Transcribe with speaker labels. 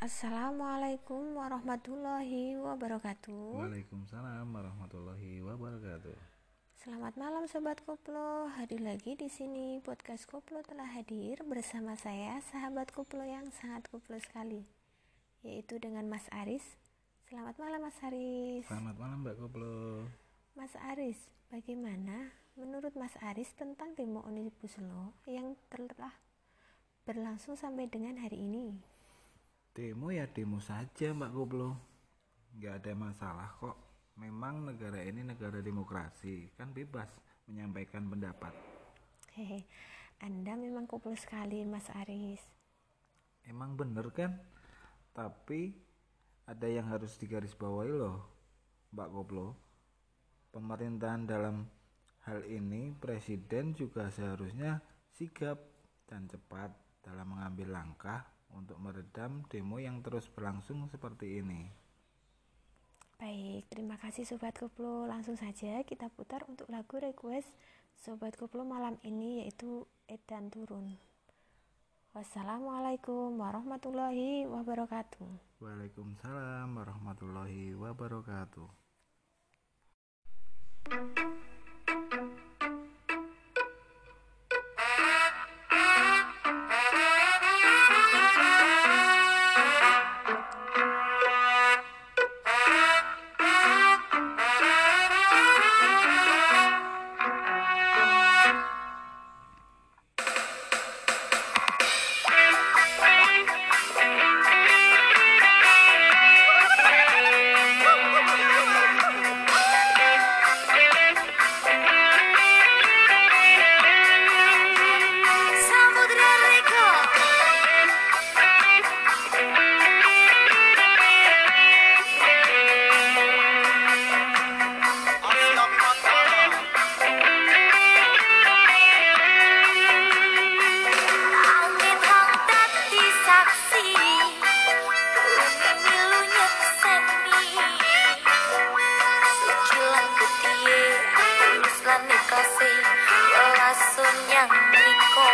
Speaker 1: Assalamualaikum warahmatullahi wabarakatuh.
Speaker 2: Waalaikumsalam warahmatullahi wabarakatuh.
Speaker 1: Selamat malam sobat koplo. Hadir lagi di sini podcast koplo telah hadir bersama saya sahabat koplo yang sangat koplo sekali, yaitu dengan Mas Aris. Selamat malam Mas Aris.
Speaker 2: Selamat malam Mbak Koplo.
Speaker 1: Mas Aris, bagaimana menurut Mas Aris tentang demo Omnibus Law yang telah berlangsung sampai dengan hari ini?
Speaker 2: Demo ya demo saja Mbak Koplo. Nggak ada masalah kok. Memang negara ini negara demokrasi, kan bebas menyampaikan pendapat.
Speaker 1: Hehe, Anda memang koplo sekali Mas Aris.
Speaker 2: Emang bener kan? Tapi ada yang harus digarisbawahi loh, Mbak Koplo. Pemerintahan dalam hal ini presiden juga seharusnya sigap dan cepat dalam mengambil langkah untuk meredam demo yang terus berlangsung seperti ini.
Speaker 1: Baik, terima kasih Sobat Koplo. Langsung saja kita putar untuk lagu request Sobat Koplo malam ini yaitu Edan Turun. Wassalamualaikum warahmatullahi wabarakatuh.
Speaker 2: Waalaikumsalam warahmatullahi wabarakatuh. soñando y con